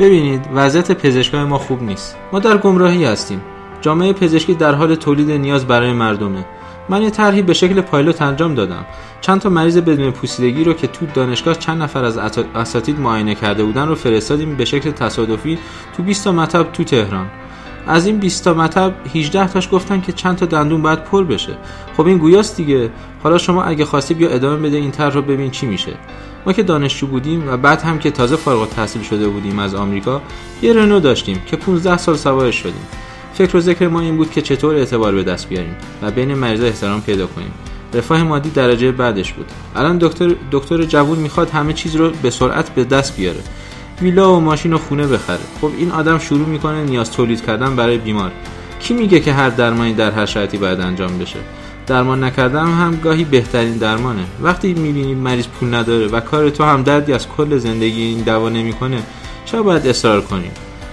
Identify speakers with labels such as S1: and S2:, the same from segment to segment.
S1: ببینید وضعیت پزشکای ما خوب نیست. ما در گمراهی هستیم. جامعه پزشکی در حال تولید نیاز برای مردمه. من یه طرحی به شکل پایلوت انجام دادم. چند تا مریض بدون پوسیدگی رو که تو دانشگاه چند نفر از اساتید معاینه کرده بودن رو فرستادیم به شکل تصادفی تو 20 تا مطب تو تهران. از این 20 تا مطب 18 تاش گفتن که چند تا دندون باید پر بشه. خب این گویاست دیگه. حالا شما اگه خواستی بیا ادامه بده این طرح رو ببین چی میشه. ما که دانشجو بودیم و بعد هم که تازه فارغ التحصیل شده بودیم از آمریکا یه رنو داشتیم که 15 سال سوارش شدیم. فکر و ذکر ما این بود که چطور اعتبار به دست بیاریم و بین مریضا احترام پیدا کنیم. رفاه مادی درجه بعدش بود. الان دکتر دکتر جوون می‌خواد همه چیز رو به سرعت به دست بیاره. ویلا و ماشین و خونه بخره. خب این آدم شروع می‌کنه نیاز تولید کردن برای بیمار. کی میگه که هر درمانی در هر شرایطی باید انجام بشه؟ درمان نکردن هم گاهی بهترین درمانه. وقتی می‌بینی مریض پول نداره و کار تو هم دردی از کل زندگی این دوا نمی‌کنه چرا باید اصرار کنیم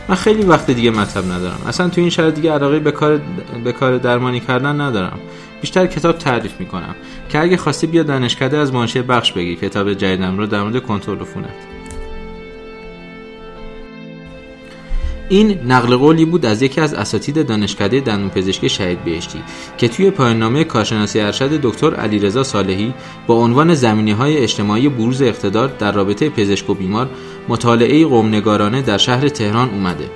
S1: من خیلی وقت دیگه مطلب ندارم. اصلا تو این شرایط دیگه علاقه به کار به کار درمانی کردن ندارم. بیشتر کتاب تعریف می‌کنم که اگه خواستی بیا دانشکده از مانشه بخش بگی. کتاب جدیدم رو در مورد کنترل عفونت این نقل قولی بود از یکی از اساتید دانشکده دندون پزشکی شهید بهشتی که توی پایان نامه کارشناسی ارشد دکتر علیرضا صالحی با عنوان زمینه های اجتماعی بروز اقتدار در رابطه پزشک و بیمار مطالعه قومنگارانه در شهر تهران اومده.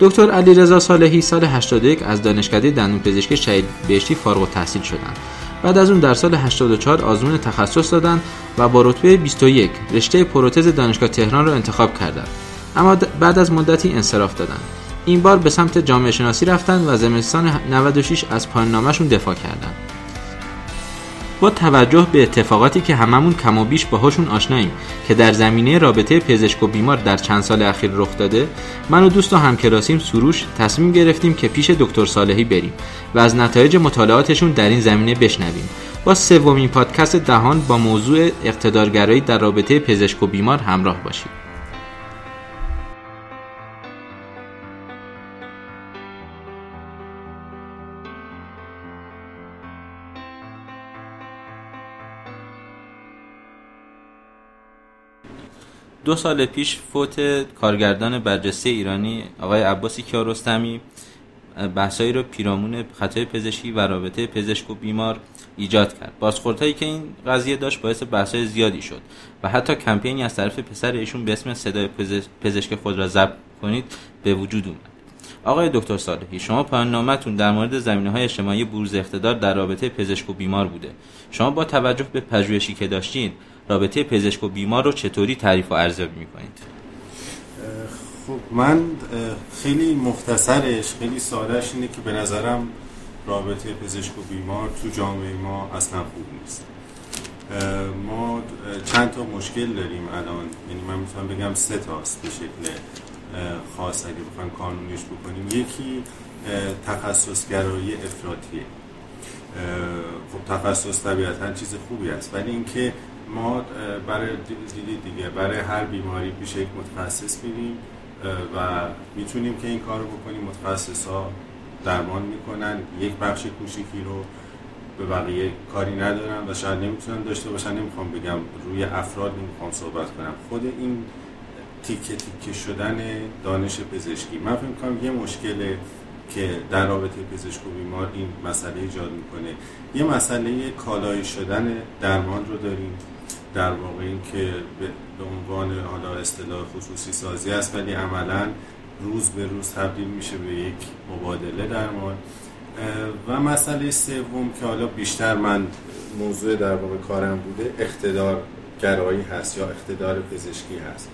S1: دکتر علیرضا صالحی سال 81 از دانشکده دندون پزشکی شهید بهشتی فارغ التحصیل شدند. بعد از اون در سال 84 آزمون تخصص دادن و با رتبه 21 رشته پروتز دانشگاه تهران را انتخاب کردند. اما بعد از مدتی انصراف دادن. این بار به سمت جامعه شناسی رفتن و زمستان 96 از پایان نامشون دفاع کردند. با توجه به اتفاقاتی که هممون کم و بیش باهاشون آشناییم که در زمینه رابطه پزشک و بیمار در چند سال اخیر رخ داده من و دوست و همکلاسیم سروش تصمیم گرفتیم که پیش دکتر صالحی بریم و از نتایج مطالعاتشون در این زمینه بشنویم. با سومین پادکست دهان با موضوع اقتدارگرایی در رابطه پزشک و بیمار همراه باشید. دو سال پیش فوت کارگردان برجسته ایرانی آقای عباسی کیارستمی بحثایی رو پیرامون خطای پزشکی و رابطه پزشک و بیمار ایجاد کرد. بازخوردهایی که این قضیه داشت باعث بحثای زیادی شد و حتی کمپینی از طرف پسر ایشون به اسم صدای پزشک خود را ضبط کنید به وجود اومد. آقای دکتر صالحی شما پایان نامتون در مورد زمینه های اجتماعی بروز اقتدار در رابطه پزشک و بیمار بوده. شما با توجه به پژوهشی که داشتین رابطه پزشک و بیمار رو چطوری تعریف و ارزیابی می‌کنید؟
S2: خب من خیلی مختصرش خیلی سادهش اینه که به نظرم رابطه پزشک و بیمار تو جامعه ما اصلا خوب نیست. ما چند تا مشکل داریم الان. یعنی من می‌تونم بگم سه تاست به شکل خاص اگه بخوایم کانونیش بکنیم. یکی تخصصگرایی افراطیه. خب تخصص طبیعتا چیز خوبی است. ولی اینکه ما برای دیدی دیگه برای هر بیماری پیش یک متخصص میریم و می‌تونیم که این کار رو بکنیم. متخصص ها درمان می‌کنن یک بخش کوچیکی رو به بقیه کاری ندارن و شاید نمی‌تونن داشته باشن. نمی‌خوام بگم روی افراد نمی‌خوام صحبت کنم. خود این تیکه تیکه شدن دانش پزشکی. من فکر کنم یه مشکل که در رابطه پزشک و بیمار این مسئله ایجاد می‌کنه. یه مسئله کالایی شدن درمان رو داریم. در واقع این که به عنوان حالا اصطلاح خصوصی سازی است ولی عملا روز به روز تبدیل میشه به یک مبادله درمان. و مسئله سوم که حالا بیشتر من موضوع در واقع کارم بوده اقتدار گرایی هست یا اقتدار پزشکی هست.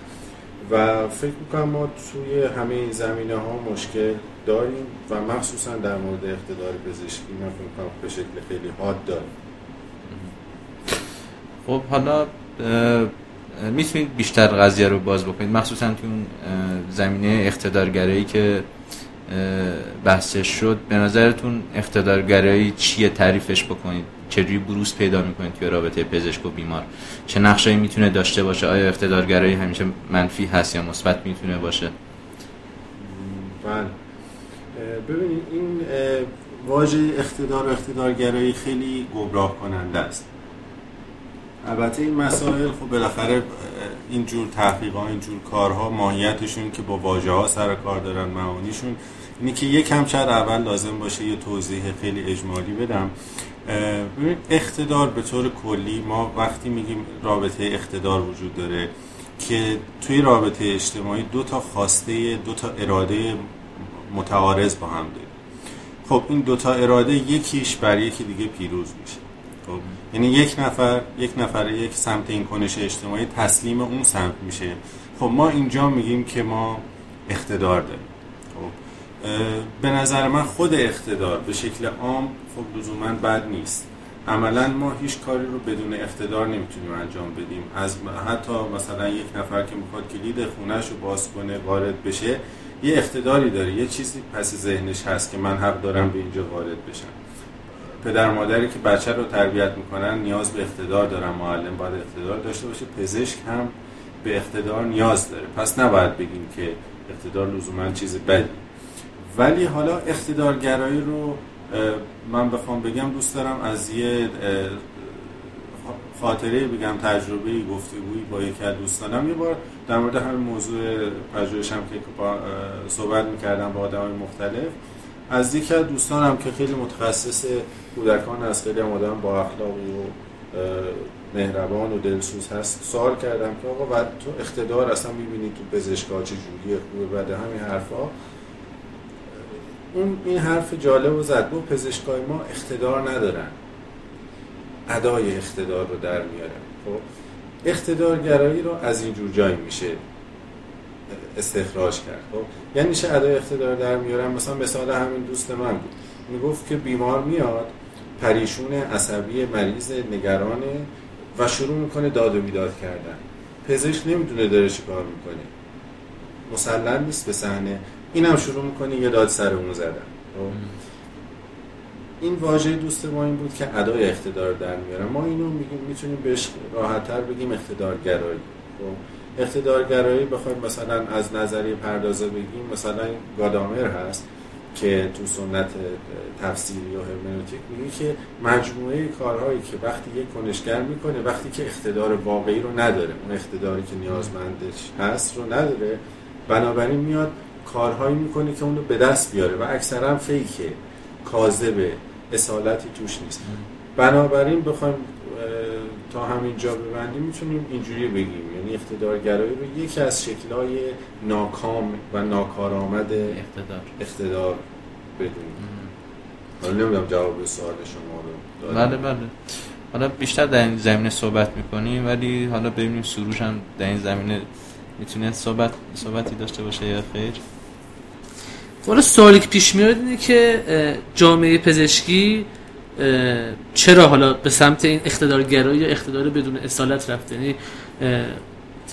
S2: و فکر می‌کنم ما توی همه این زمینه ها مشکل داریم و مخصوصا در مورد اقتدار پزشکی من فکر به شکل خیلی حاد داریم.
S1: خب حالا می‌تونید بیشتر قضیه رو باز بکنید. مخصوصا تو اون زمینه اقتدارگرایی که بحثش شد به نظرتون اقتدارگرایی چیه؟ تعریفش بکنید. چجوری بروز پیدا می‌کنید توی رابطه پزشک و بیمار؟ چه نقشایی می‌تونه داشته باشه؟ آیا اقتدارگرایی همیشه منفی هست یا مثبت می‌تونه باشه؟
S2: بله. ببینید این واژه اقتدار و اقتدارگرایی خیلی گمراه کننده است. البته این مسائل خب بالاخره اینجور تحقیقات اینجور کارها ماهیتشون که با واژه ها سر کار دارن معانیشون اینی که کم شاید اول لازم باشه یه توضیح خیلی اجمالی بدم. اقتدار به طور کلی ما وقتی میگیم رابطه اقتدار وجود داره که توی رابطه اجتماعی دو تا خواسته دو تا اراده متعارض با هم داریم. خب این دو تا اراده یکیش بر یکی دیگه پیروز میشه. خب یعنی یک نفر یک نفر یک سمت این کنش اجتماعی تسلیم اون سمت میشه. خب ما اینجا میگیم که ما اقتدار داریم. خب به نظر من خود اقتدار به شکل عام خب لزوما بد نیست. عملا ما هیچ کاری رو بدون اقتدار نمی‌تونیم انجام بدیم. از حتی مثلا یک نفر که می‌خواد کلید خونهش رو باز کنه وارد بشه یه اقتداری داره یه چیزی پس ذهنش هست که من حق دارم به اینجا وارد بشم. پدر مادری که بچه رو تربیت می‌کنن نیاز به اقتدار دارن معلم باید اقتدار داشته باشه پزشک هم به اقتدار نیاز داره. پس نباید بگیم که اقتدار لزوما چیز بدی. ولی حالا اقتدارگرایی رو من بخوام بگم دوست دارم از یه خاطره بگم تجربه گفتگویی با یکی از دوستانم. یه بار در مورد همین موضوع پژوهشم که با صحبت می‌کردم با آدم مختلف از یکی از دوستانم که خیلی متخصص کودکان از خیلی هم آدم با اخلاقی و مهربان و دلسوز هست سوال کردم که آقا و تو اقتدار اصلا می‌بینی تو پزشکا چه جوریه؟ خوبه بعد همین حرفا. اون این حرف جالب و زد. پزشکای ما اقتدار ندارن. ادای اقتدار رو در میارن خب؟ اقتدارگرایی رو از این جور جایی میشه استخراج کرد. خب؟ یعنی میشه ادای اقتدار در میارن. مثلا مثال همین دوست من بود. می‌گفت که بیمار میاد پریشون عصبی مریض نگرانه و شروع می‌کنه داد و بیداد کردن. پزشک نمی‌دونه داره چی کار می‌کنه. مسلم نیست به صحنه. اینم شروع می‌کنه یه داد سر اون زدن. خب؟ این واژه دوست ما این بود که ادای اقتدار در میارن ما اینو میگیم می‌تونیم بهش راحتتر بگیم اقتدارگرایی. خب اقتدارگرایی بخوایم مثلا از نظریه پردازه بگیم مثلا گادامر هست که تو سنت تفسیری و هرمنوتیک میگه که مجموعه کارهایی که وقتی یک کنشگر می‌کنه وقتی که اقتدار واقعی رو نداره اون اقتداری که نیازمندش هست رو نداره بنابراین میاد کارهایی می‌کنه که اون رو به دست بیاره و اکثرا فیکه کاذبه. اصالتی توش نیست. بنابراین بخوایم تا همین جا ببندیم می‌تونیم اینجوری بگیم. یعنی اقتدارگرایی رو یکی از شکلهای ناکام و ناکارآمد
S1: اقتدار.
S2: اقتدار بدونیم. حالا نمی‌دونم جواب سوال شما رو
S1: بله بله. حالا بیشتر در این زمینه صحبت می‌کنیم ولی حالا ببینیم سروش هم در این زمینه می‌تونه صحبت صحبتی داشته باشه یا خیر
S3: حالا سوالی که پیش میاد اینه که جامعه پزشکی چرا حالا به سمت این اقتدارگرایی یا اقتدار بدون اصالت رفته؟ یعنی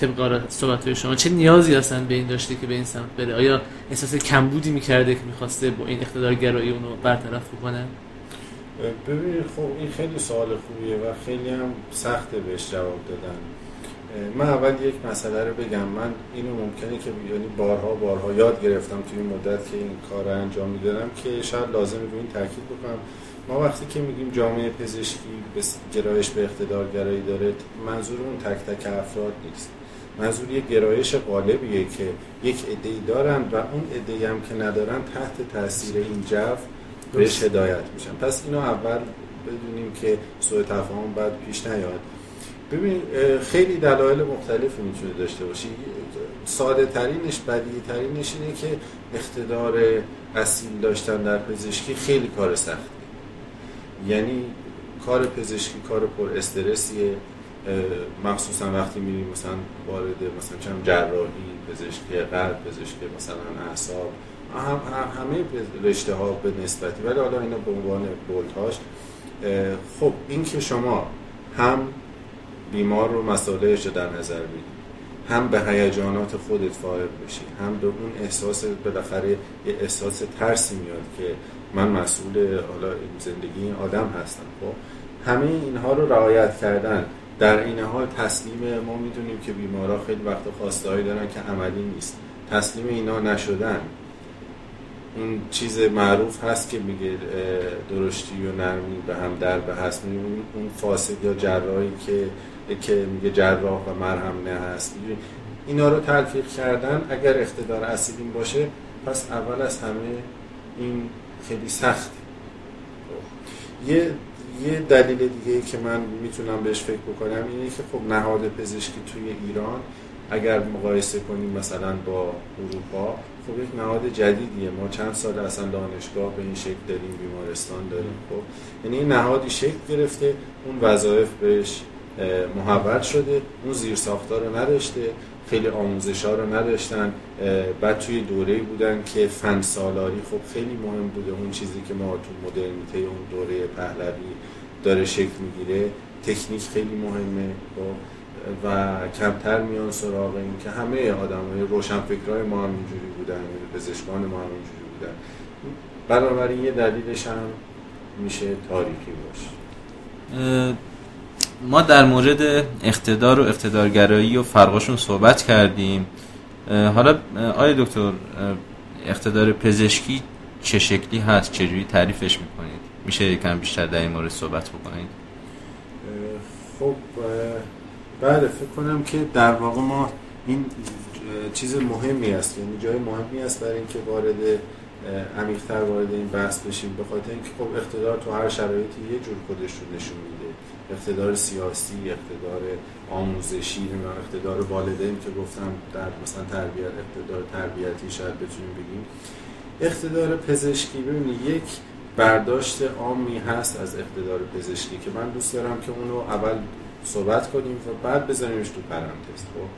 S3: طبق صحبت شما چه نیازی هستن به این داشته که به این سمت بره؟ آیا احساس کمبودی می‌کرده که می‌خواسته با این اقتدارگرایی اونو برطرف بکنه؟
S2: ببینید خب این خیلی سوال خوبیه و خیلی هم سخته بهش جواب دادن. من اول یک مسئله رو بگم. من اینو ممکنه که یعنی بارها بارها یاد گرفتم توی این مدت که این کار رو انجام می‌دادم که شاید لازمه رو این تاکید بکنم. ما وقتی که میگیم جامعه پزشکی به گرایش به اقتدارگرایی داره منظور اون تک تک افراد نیست. منظور یه گرایش غالبیه که یک عده‌ای دارن و اون عده‌ای هم که ندارن تحت تاثیر این جو بهش هدایت میشن. پس اینو اول بدونیم که سوء تفاهم بعد پیش نیاد. ببین خیلی دلایل مختلفی می‌تونه داشته باشی. ساده ترینش بدیهی ترینش اینه که اقتدار اصیل داشتن در پزشکی خیلی کار سختی. یعنی کار پزشکی کار پر استرسیه. مخصوصا وقتی میریم مثلا وارد مثلا چند جراحی پزشکی قلب پزشکی مثلا اعصاب هم همه رشته ها به نسبتی. ولی حالا اینا به عنوان بولتاش خب این که شما هم بیمار رو مسائلش در نظر بگیری هم به هیجانات خودت فائق بشی هم به اون احساس بالاخره یه احساس ترسی میاد که من مسئول حالا زندگی این آدم هستم خب؟ همه اینها رو رعایت کردن. در این حال تسلیم ما می‌دونیم که بیمارا خیلی وقت خواسته دارن که عملی نیست. تسلیم اینا نشدن. این چیز معروف هست که میگه درشتی و نرمی به هم در به هست. اون فاسد یا جراحی که که میگه جراح و مرهم نه هست. اینا رو تلفیق کردن اگر اقتدار اسیدین باشه پس اول از همه این خیلی سخته. یه یه دلیل دیگه که من می‌تونم بهش فکر بکنم اینه که خب نهاد پزشکی توی ایران اگر مقایسه کنیم مثلا با اروپا خب یک نهاد جدیدیه. ما چند سال اصلا دانشگاه به این شکل داریم بیمارستان داریم. خب یعنی این نهادی شکل گرفته اون وظایف بهش محول شده اون زیر ساختار رو نداشته خیلی آموزش ها رو نداشتن بعد توی دوره بودن که فن سالاری خب خیلی مهم بوده. اون چیزی که ما تو مدرنیته اون دوره پهلوی داره شکل می‌گیره. تکنیک خیلی مهمه. خب و کمتر میان سراغ این که همه آدم های روشنفکرهای ما هم اینجوری بودن پزشکان ما هم اینجوری بودن. بنابراین یه دلیلش هم میشه تاریخی باشه.
S1: ما در مورد اقتدار و اقتدارگرایی و فرقاشون صحبت کردیم. حالا آیا دکتر اقتدار پزشکی چه شکلی هست؟ چجوری تعریفش می‌کنید؟ میشه یکم بیشتر در این مورد صحبت بکنید
S2: خب بله فکر کنم که در واقع ما این چیز مهمی است یعنی جای مهمی است برای اینکه وارد عمیق‌تر وارد این بحث بشیم به خاطر اینکه خب اقتدار تو هر شرایطی یه جور خودش رو نشون میده. اقتدار سیاسی اقتدار آموزشی اقتدار والدین که گفتم در مثلا تربیت اقتدار تربیتی شاید بتونیم بگیم. اقتدار پزشکی ببینید یک برداشت عامی هست از اقتدار پزشکی که من دوست دارم که اونو اول صحبت کنیم و بعد بزنیمش تو پرانتز خب؟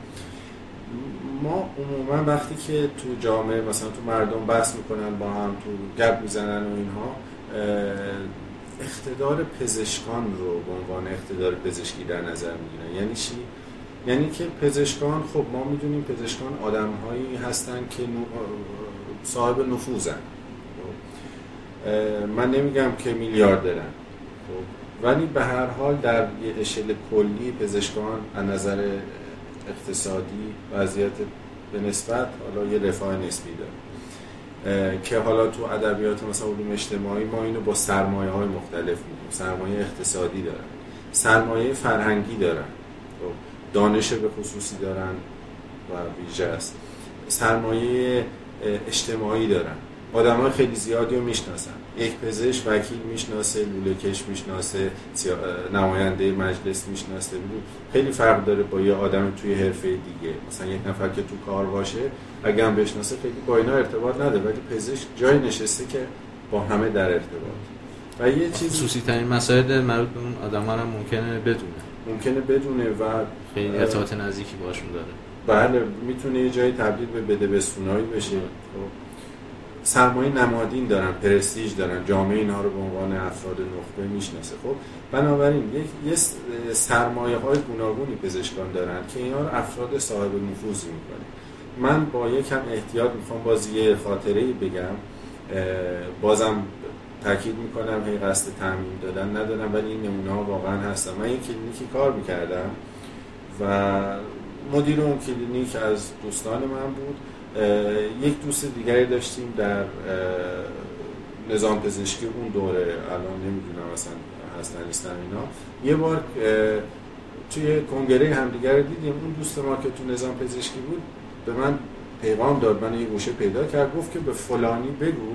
S2: ما عموما وقتی که تو جامعه مثلا تو مردم بحث می‌کنن با هم تو گپ می‌زنن و اینها اقتدار پزشکان رو به عنوان اقتدار پزشکی در نظر می‌گیرن. یعنی چی؟ یعنی که پزشکان خب ما می‌دونیم پزشکان آدم هایی هستن که صاحب نفوذن من نمیگم که میلیارد خب، ولی به هر حال در یه اشل کلی پزشکان از نظر اقتصادی وضعیت به نسبت حالا یه رفاه نسبی داره. که حالا تو ادبیات مثلا علوم اجتماعی ما اینو با سرمایه های مختلف میدیم سرمایه اقتصادی دارن. سرمایه فرهنگی دارن. خب، دانش به خصوصی دارن و ویژه است. سرمایه اجتماعی دارن. آدم های خیلی زیادی رو می‌شناسن. یک پزشک وکیل می‌شناسه لوله کش می‌شناسه نماینده مجلس می‌شناسه. خیلی فرق داره با یه آدم توی حرفه دیگه. مثلا یک نفر که تو کار باشه اگه هم بشناسه خیلی با اینا ارتباط نداره. ولی پزشک جای نشسته که با همه در ارتباط.
S1: و یه چیز خصوصی ترین مسائل مربوط به اون آدم هم ممکنه بدونه.
S2: ممکنه بدونه و
S1: خیلی ارتباط نزدیکی باشون داره.
S2: بله می‌تونه یه جایی تبدیل به بده بستونایی بشه خب. سرمایه نمادین دارن پرستیج دارن جامعه اینها رو به عنوان افراد نخبه می‌شناسه. خب بنابراین یک یه سرمایه های گوناگونی پزشکان دارن که اینا رو افراد صاحب نفوذی می‌کنه من با یکم احتیاط می‌خوام باز یه خاطره بگم. بازم تاکید می‌کنم هی قصد تعمیم دادن ندارم ولی این نمونه ها واقعا هستم من یک کلینیکی کار می‌کردم و مدیر اون کلینیک از دوستان من بود. یک دوست دیگری داشتیم در نظام پزشکی اون دوره الان نمی‌دونم اصلا هستن نیستن اینا. یه بار توی کنگره همدیگر دیدیم. اون دوست ما که تو نظام پزشکی بود به من پیغام داد من یه گوشه پیدا کرد. گفت که به فلانی بگو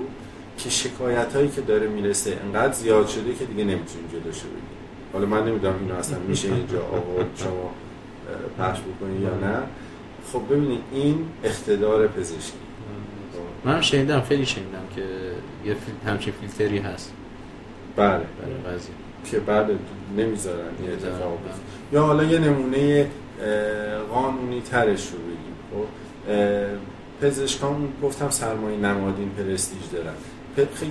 S2: که شکایت هایی که داره می‌رسه انقدر زیاد شده که دیگه نمی‌تونیم جلوشو بگیم حالا من نمی‌دونم اینو اصلا میشه اینجا آقا شما پخش بکنی یا نه. خب ببینید این اقتدار پزشکی.
S1: من شنیدم خیلی شنیدم که یه همچین فیلتری هست.
S2: بله. برای
S1: قضیه.
S2: که بعد نمی‌ذارن یه اتفاق یا حالا یه نمونه قانونی ترش رو بگیم. خب پزشکان گفتم سرمایه نمادین پرستیج دارن.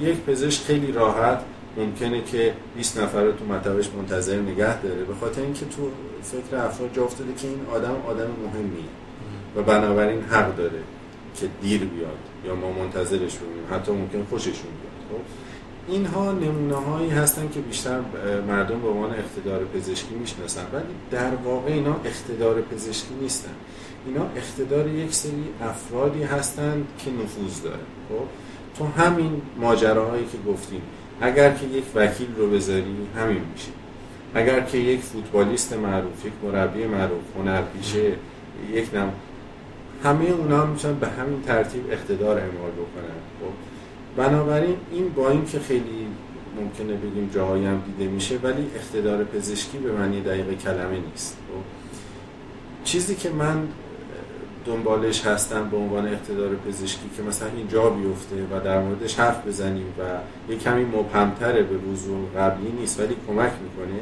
S2: یک پزشک خیلی راحت ممکنه که 20 نفر رو تو مطبش منتظر نگه داره به خاطر اینکه تو فکر افراد جا افتاده که این آدم آدم مهمیه. و بنابراین حق داره که دیر بیاد یا ما منتظرش بمونیم حتی ممکن خوششون بیاد. خب؟ اینها نمونه هایی هستن که بیشتر مردم به عنوان اقتدار پزشکی می‌شناسن ولی در واقع اینا اقتدار پزشکی نیستن. اینا اقتدار یک سری افرادی هستند که نفوذ داره خب؟ تو همین ماجراهایی که گفتیم اگر که یک وکیل رو بذاری همین میشه. اگر که یک فوتبالیست معروف یک مربی معروف هنرپیشه یک نم همه اونا هم می‌تونن به همین ترتیب اقتدار اعمال بکنن. خب بنابراین این با اینکه خیلی ممکنه بگیم جاهایی هم دیده میشه ولی اقتدار پزشکی به معنی دقیق کلمه نیست. خب چیزی که من دنبالش هستم به عنوان اقتدار پزشکی که مثلا اینجا بیفته و در موردش حرف بزنیم و یه کمی مبهمتره به وضوع قبلی نیست ولی کمک می‌کنه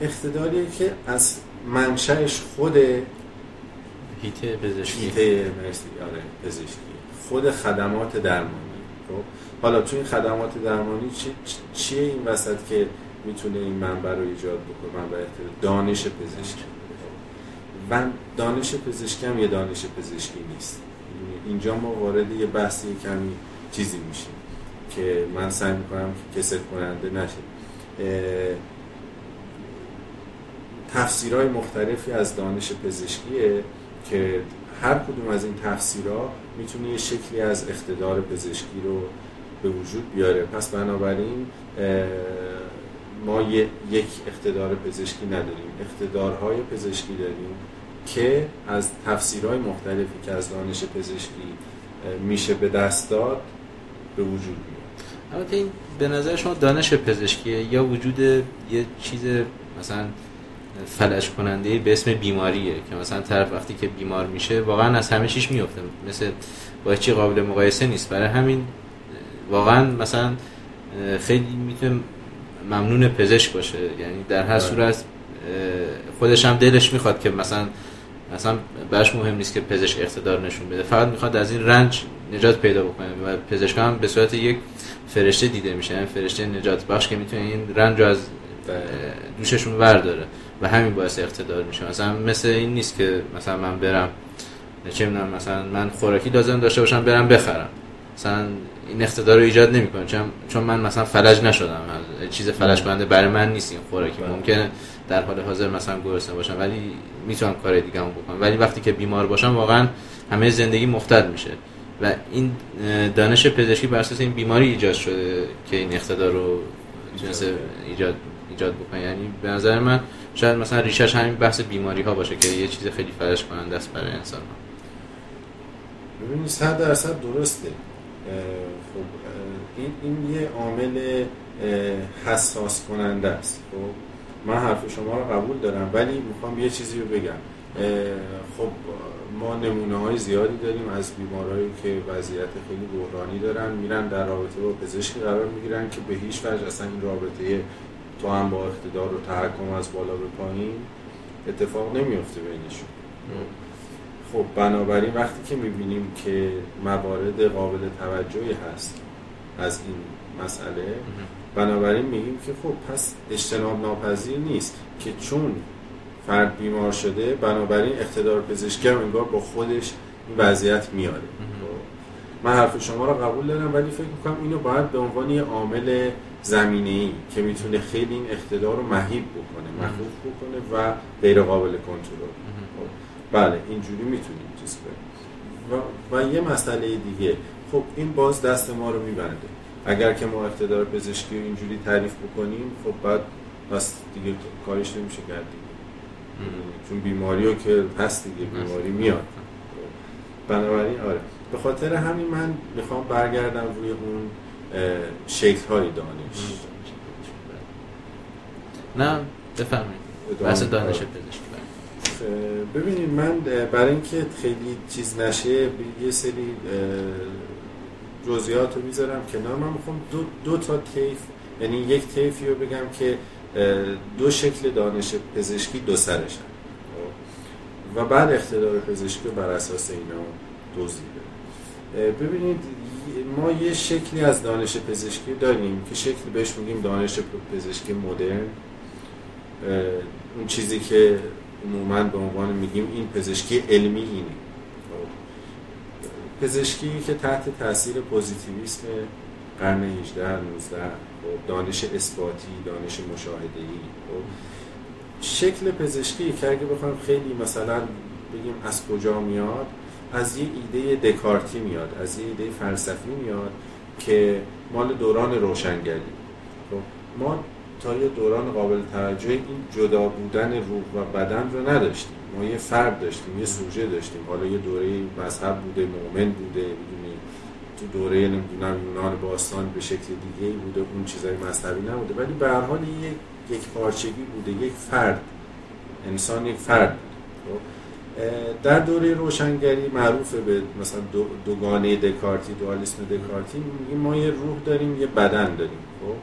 S2: اقتداریه که از منشأش خود
S1: هیته پزشکی.
S2: هیته مرسی. آره پزشکی. خود خدمات درمانی. خب حالا تو این خدمات درمانی چی چیه این وسط که می‌تونه این منبع رو ایجاد بکنه؟ منبع دانش پزشکی. و دانش پزشکی هم یه دانش پزشکی نیست. اینجا ما وارد یه بحثی کمی چیزی میشیم که من سعی می‌کنم که کسر کننده نشه. تفسیرهای مختلفی از دانش پزشکیه. که هر کدوم از این تفسیرها می‌تونه یه شکلی از اقتدار پزشکی رو به وجود بیاره. پس بنابراین ما یک اقتدار پزشکی نداریم. اقتدارهای پزشکی داریم که از تفسیرهای مختلفی که از دانش پزشکی میشه به دست داد به وجود میاد.
S1: البته این به نظر شما دانش پزشکیه یا وجود یه چیز مثلا فلج کننده به اسم بیماریه که مثلا طرف وقتی که بیمار میشه واقعا از همه چیش میفته. مثل با چی قابل مقایسه نیست. برای همین واقعا مثلا خیلی می‌تونه ممنون پزشک باشه. یعنی در هر بله. صورت خودش هم دلش می‌خواد که مثلا مثلا برش مهم نیست که پزشک اقتدار نشون بده. فقط می‌خواد از این رنج نجات پیدا بکنه و پزشک هم به صورت یک فرشته دیده میشه این فرشته نجات بخش که می‌تونه این رنج رو از دوششون ورداره و همین باعث اقتدار میشه مثلا مثل این نیست که مثلا من برم چه می‌دونم مثلا من خوراکی لازم داشته باشم برم بخرم. مثلا این اقتدار رو ایجاد نمی‌کنه چون چون من مثلا فلج نشدم. چیز فلج کننده برای من نیست این خوراکی. بله. ممکنه در حال حاضر مثلا گرسنه باشم ولی می‌تونم کار دیگه هم بکنم. ولی وقتی که بیمار باشم واقعا همه زندگی مختل میشه. و این دانش پزشکی بر اساس این بیماری ایجاد شده که این اقتدار رو تونسته ایجاد ایجاد بکنه. یعنی به نظر من شاید مثلا ریشش همین بحث بیماری ها باشه که یه چیز خیلی فرش کننده است برای انسان
S2: ببینید 100 درصد درسته. خب این, این یه عامل حساس کننده است. خب من حرف شما رو قبول دارم ولی می‌خوام یه چیزی رو بگم. خب ما نمونه های زیادی داریم از بیمارایی که وضعیت خیلی بحرانی دارن میرن در رابطه با پزشکی قرار می‌گیرن که به هیچ وجه اصلا این رابطه تو هم با اقتدار و تحکم از بالا به پایین اتفاق نمیفته بینشون. خب بنابراین وقتی که می‌بینیم که موارد قابل توجهی هست از این مسئله بنابراین میگیم که خب پس اجتناب ناپذیر نیست که چون فرد بیمار شده بنابراین اقتدار پزشکی هم انگار با خودش این وضعیت میاره خب، من حرف شما رو قبول دارم ولی فکر می‌کنم اینو باید به عنوان یه عامل زمینه ای که می‌تونه خیلی این اقتدار رو مهیب بکنه مخوف بکنه و غیر قابل کنترل خب، بله اینجوری می‌تونیم چیز و, و یه مسئله دیگه. خب این باز دست ما رو میبنده. اگر که ما اقتدار پزشکی اینجوری تعریف بکنیم خب بعد بس دیگه کارش نمیشه کرد چون بیماری رو که هست دیگه بیماری میاد. بنابراین آره. به خاطر همین من می‌خوام برگردم روی اون شکل های دانش.
S1: نه بفهمید بحث دانش پزشکی
S2: ببینید من برای اینکه خیلی چیز نشه یه سری جزئیات رو می‌ذارم کنار. من می‌خوام دو, دو تا طیف یعنی یک طیفی رو بگم که دو شکل دانش پزشکی دو سرشن. و بعد اقتدار پزشکی بر اساس اینا توضیح ببینید ما یه شکلی از دانش پزشکی داریم که شکلی بهش میگیم دانش پزشکی مدرن. اون چیزی که عموما به عنوان میگیم این پزشکی علمی اینه. پزشکی که تحت تاثیر پوزیتیویسم قرن 18 19 خب، دانش اثباتی دانش مشاهده‌ای خب، شکل پزشکی که اگه بخوام خیلی مثلا بگیم از کجا میاد از یه ایده دکارتی میاد از یه ایده فلسفی میاد که مال دوران روشنگری. خب ما تا یه دوران قابل توجه این جدا بودن روح و بدن رو نداشتیم. ما یه فرد داشتیم یه سوژه داشتیم. حالا یه دوره مذهب بوده مؤمن بوده می‌دونی. تو دوره نمی‌دونم یونان باستان به شکل دیگه بوده اون چیزای مذهبی نبوده. ولی به هر حال یک یک پارچگی بوده یک فرد. انسان یک فرد خب؟ در دوره روشنگری معروف به مثلا دو دوگانه دکارتی دوالیسم دکارتی میگیم ما یه روح داریم یه بدن داریم خب؟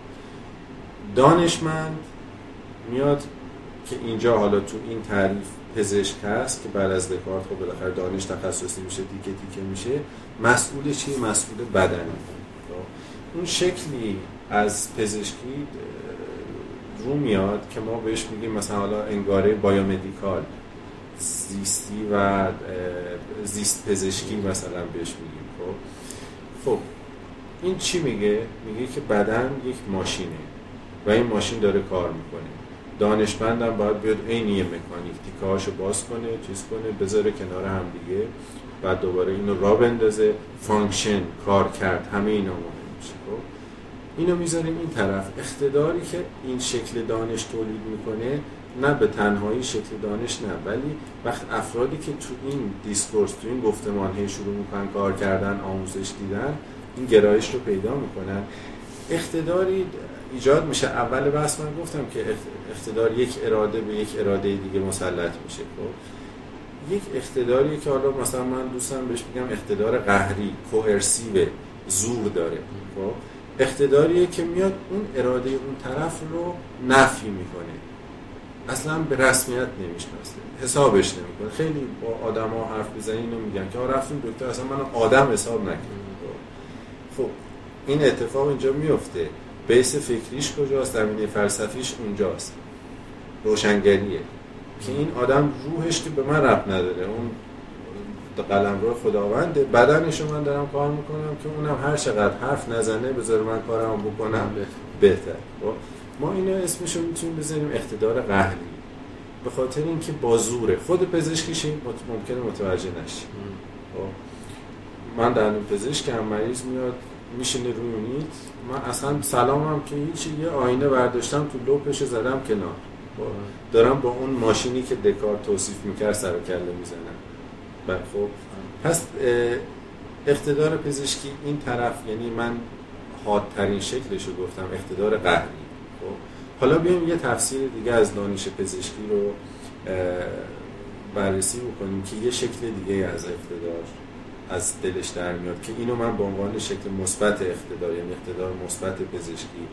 S2: دانشمند میاد که اینجا حالا تو این تعریف پزشک هست که بعد از دکارت خب بالاخره دانش تخصصی میشه دیگه دیگه میشه مسئول چی مسئول بدنی خب؟ اون شکلی از پزشکی رو میاد که ما بهش میگیم مثلا حالا انگاره بایومدیکال. زیستی و زیست پزشکی مثلا بهش میگیم خب؟ خب این چی میگه؟ میگه که بدن یک ماشینه و این ماشین داره کار می‌کنه. دانشمندم باید بیاد عین یه مکانیک تیکه باز کنه چیز کنه بذاره کنار هم دیگه بعد دوباره اینو را بندازه. function کارکرد همه اینا مهم میشه خب؟ اینو می‌ذاریم این طرف. اقتداری که این شکل دانش تولید می‌کنه نه به تنهایی شکل دانش نه ولی وقت افرادی که تو این discourse تو این گفتمان هی شروع می‌کنن کار کردن آموزش دیدن این گرایش رو پیدا می‌کنن. اقتداری ایجاد میشه. اول بحث من گفتم که اقتدار یک اراده به یک اراده دیگه مسلط میشه خب؟ یک اقتداری که حالا مثلا من دوستم بهش میگم اقتدار قهری coercive زور داره خب؟ اقتداریه که میاد اون اراده اون طرف رو نفی می‌کنه. اصلا به رسمیت نمی‌شناسه. حسابش نمی‌کنه. خیلی با آدما حرف بزنین اینو میگن که رفتیم دکتر اصلا من آدم حساب نکنم خب این اتفاق اینجا میفته بیس فکریش کجاست؟ زمینه فلسفیش اونجاست. روشنگریه. که این آدم روحش که به من رب نداره. اون قلم رو خداونده. بدنش من دارم کار می‌کنم که اونم هر چقدر حرف نزنه بذاره من کارم بکنم. بهتر. خب؟ ما اینو اسمش رو می‌تونیم بزنیم اقتدار قهری. به خاطر اینکه با زوره. خود پزشکیش ممکنه متوجه نشه خب؟ من در پزشکم مریض میاد میشینه روی اونیت من اصلا سلامم که هیچی یه آینه برداشتم تو لپش زدم کنار. خب؟ دارم با اون ماشینی که دکار توصیف می‌کرد سر کله می‌زنم. خب. پس اقتدار پزشکی این طرف یعنی من حادترین شکلش رو گفتم اقتدار قهری. حالا بیایم یه تفسیر دیگه از دانش پزشکی رو بررسی بکنیم که یه شکل دیگه از اقتدار از دلش در میاد که اینو من به عنوان شکل مثبت اقتدار یعنی اقتدار مثبت پزشکی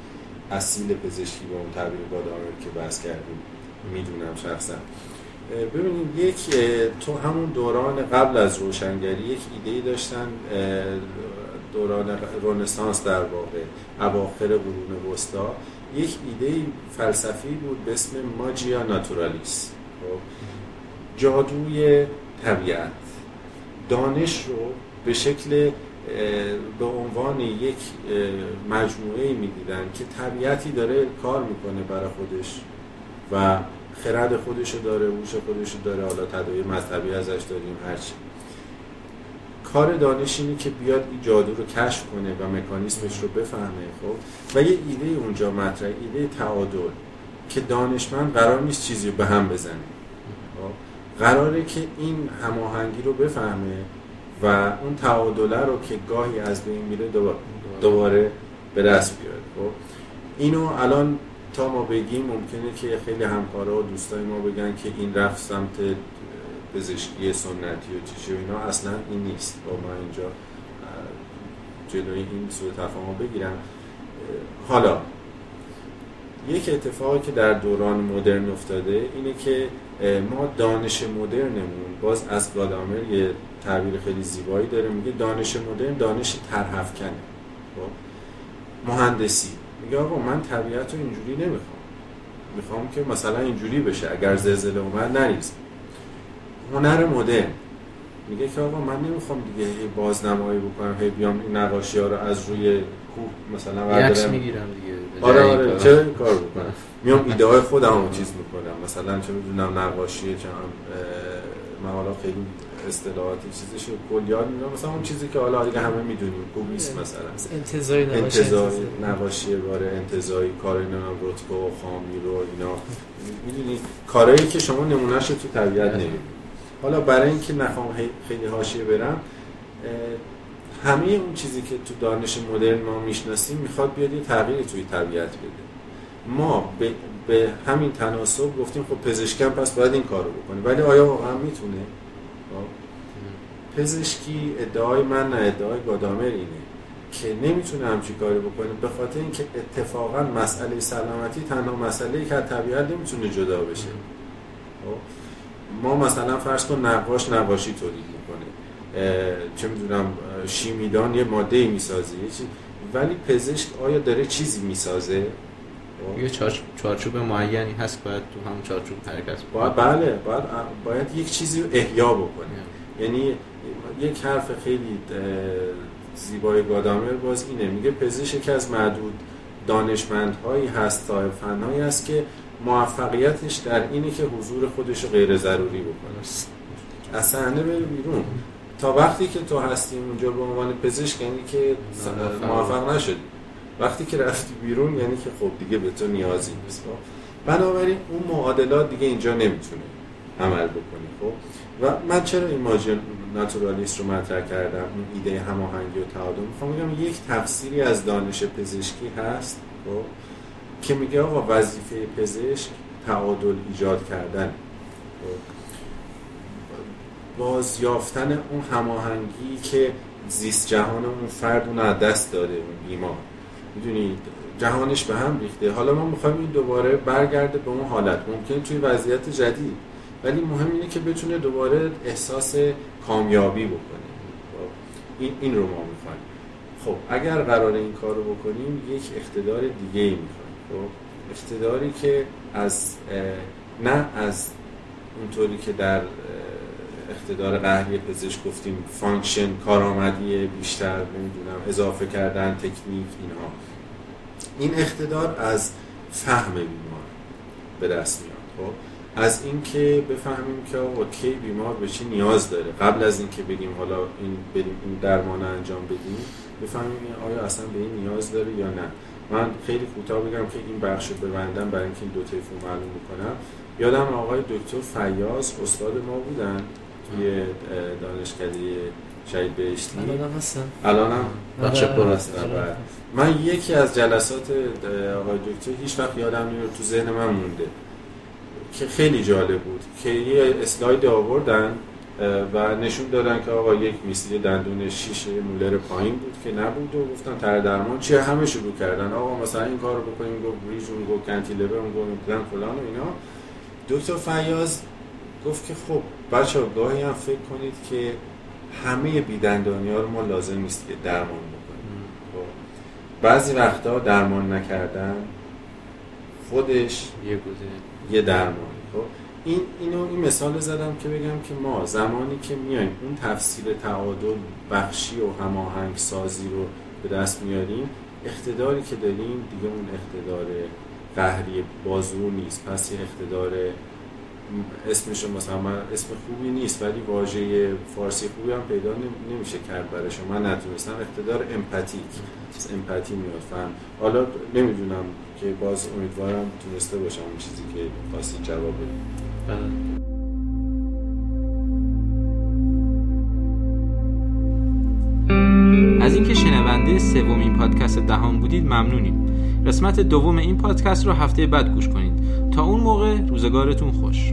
S2: اصیل پزشکی به اون تعبیر بادامر که بحث کردیم می‌دونم شخصا. ببینید یک تو همون دوران قبل از روشنگری یک ایده داشتن دوران رنسانس در واقع اواخر قرون وسطا. یک ایده فلسفی بود به اسم ماجیا ناتورالیس خب؟ جادوی طبیعت دانش رو به شکل به عنوان یک مجموعه می‌دیدن که طبیعتی داره کار می‌کنه برای خودش و خرد خودشو داره هوش خودشو داره حالا تداعی مذهبی ازش داریم هرچی کار دانش اینه که بیاد این جادو رو کشف کنه و مکانیسمش رو بفهمه خب؟ و یه ایده اونجا مطرح ایده تعادل که دانشمند قرار نیست چیزی رو به هم بزنه. خب؟ قراره که این هماهنگی رو بفهمه و اون تعادله رو که گاهی از بین میره دوباره, دوباره به دست بیاره خب؟ اینو الان تا ما بگیم ممکنه که خیلی همکارا و دوستای ما بگن که این رفت سمت پزشکی سنتی و چیشی و اینا اصلا این نیست. با ما اینجا جلوی این سوء تفاهم بگیرم. حالا یک اتفاقی که در دوران مدرن افتاده اینه که ما دانش مدرنمون باز از گادامر یه تعبیر خیلی زیبایی داره میگه دانش مدرن دانش ترهفکنه خب؟ مهندسی. میگه آقا من طبیعت رو اینجوری نمی‌خوام. می‌خوام که مثلا اینجوری بشه اگر زلزله اومد نریز. هنر مدرن. میگه که آقا من نمی‌خوام دیگه بازنمایی بکنم هی بیام این نقاشی ها رو از روی کوه مثلا
S3: بردارم. می‌گیرم دیگه.
S2: آره آره چه کار بکنم؟ میام ایده های خودم رو چیز می‌کنم. مثلا چه می‌دونم نقاشی چه من حالا خیلی اصطلاحاتی چیزش کلیات می‌دونم. مثلا اون چیزی که حالا دیگه همه می‌دونیم کوبیس مثلا.
S3: انتظاری نباشه
S2: انتظاری نباشی باره انتظاری کار نمیم رتبه و خامی رو اینا. می‌دونی کارهایی که شما نمونهش تو طبیعت نمی‌دونی حالا برای اینکه نخوام خیلی حاشیه برم همه اون چیزی که تو دانش مدرن ما می‌شناسیم می‌خواد بیاد یه تغییری توی طبیعت بده. ما به, به همین تناسب گفتیم خب پزشکم پس باید این کارو بکنه. ولی آیا واقعا می‌تونه؟ خب، پزشکی ادعای من نه ادعای گادامر اینه که نمی‌تونه همچی کاری بکنه به خاطر اینکه اتفاقا مسئله سلامتی تنها مسئله که از طبیعت نمی‌تونه جدا بشه. خب، ما مثلا فرض کن نقاش نقاشی تولید می‌کنه. چه می‌دونم شیمیدان یه ماده می‌سازه ولی پزشک آیا داره چیزی می‌سازه؟
S1: یه چارچوب معینی هست باید تو همون چارچوب حرکت
S2: باید بله باید, باید یک چیزی رو احیا بکنه. یعنی یک حرف خیلی زیبای گادامر باز اینه. میگه پزشک یکی از معدود دانشمندهایی هست صاحب فنهایی هست که موفقیتش در اینه که حضور خودش رو غیر ضروری بکنه. از صحنه بره بیرون. تا وقتی که تو هستی اونجا به عنوان پزشک یعنی که موفق. نشدی. وقتی که رفتی بیرون یعنی که خب دیگه به تو نیازی نیست. خب؟ بنابراین اون معادلات دیگه اینجا نمی‌تونه عمل بکنی خب و من چرا این ماجر ناتورالیست رو مطرح کردم؟ اون ایده هماهنگی و تعادل. می‌خوام بگم یک تفسیری از دانش پزشکی هست. خب که میگه آقا وظیفه پزشک تعادل ایجاد کردن. باز یافتن اون هماهنگی که زیست جهان اون فرد اون دست داده اون بیمار می‌دونید جهانش به هم ریخته. حالا ما می‌خوایم این دوباره برگرده به اون حالت. ممکن توی وضعیت جدید. ولی مهم اینه که بتونه دوباره احساس کامیابی بکنه. این, این رو ما می‌خوایم. خب اگر قرار این کار رو بکنیم یک اقتدار دیگه ای می‌خوایم. اقتداری که از نه از اونطوری که در اقتدار قهری پزشک گفتیم function کارآمدی بیشتر نمی‌دونم اضافه کردن تکنیک اینها این اقتدار از فهم بیمار به دست میاد خب؟ از اینکه بفهمیم که آقا کی بیمار به چی نیاز داره. قبل از اینکه بگیم حالا این بریم این درمان انجام بدیم بفهمیم آیا اصلا به این نیاز داره یا نه. من خیلی کوتاه بگم که این بخش رو ببندم برای اینکه این دو تیفون معلوم بکنم. یادم آقای دکتر فیاض استاد ما بودن توی دانشکده شهید بهشتی.
S3: الان هستن.
S2: الان هم بچه پر هستن من یکی از جلسات آقای دکتر هیچ وقت یادم نمیاد تو ذهن من مونده. که خیلی جالب بود که یه اسلاید آوردن و نشون دادن که آقا یک میسیل دندون شیشه مولر پایین بود که نبود و گفتن تر درمان چیه همه شروع کردن. آقا مثلا این کار رو بکنیم گفت ریژون گفت کنتیلبر اون گفت فلان و اینا. دکتر فیاض گفت که خب بچه گاهی هم فکر کنید که همه بیدندانی ها رو ما لازم نیست که درمان بکنیم. خب بعضی وقتا درمان نکردن خودش
S1: یه
S2: یه درمان خب؟ این اینو این مثال زدم که بگم که ما زمانی که میایم اون تفسیر تعادل بخشی و هماهنگ سازی رو به دست میاریم اقتداری که داریم دیگه اون اقتدار قهری بازو نیست. پس یه اقتدار اسمش مثلا اسم خوبی نیست ولی واژه فارسی خوبی هم پیدا نمیشه کرد برای شما. من نتونستم. اقتدار امپاتیک. امپاتی میاد. فهم. حالا نمی‌دونم که باز امیدوارم تونسته باشم اون چیزی که خواستین جواب بدیم بله.
S1: از اینکه شنونده سومین پادکست دهم بودید ممنونیم. قسمت دوم این پادکست رو هفته بعد گوش کنید. تا اون موقع روزگارتون خوش.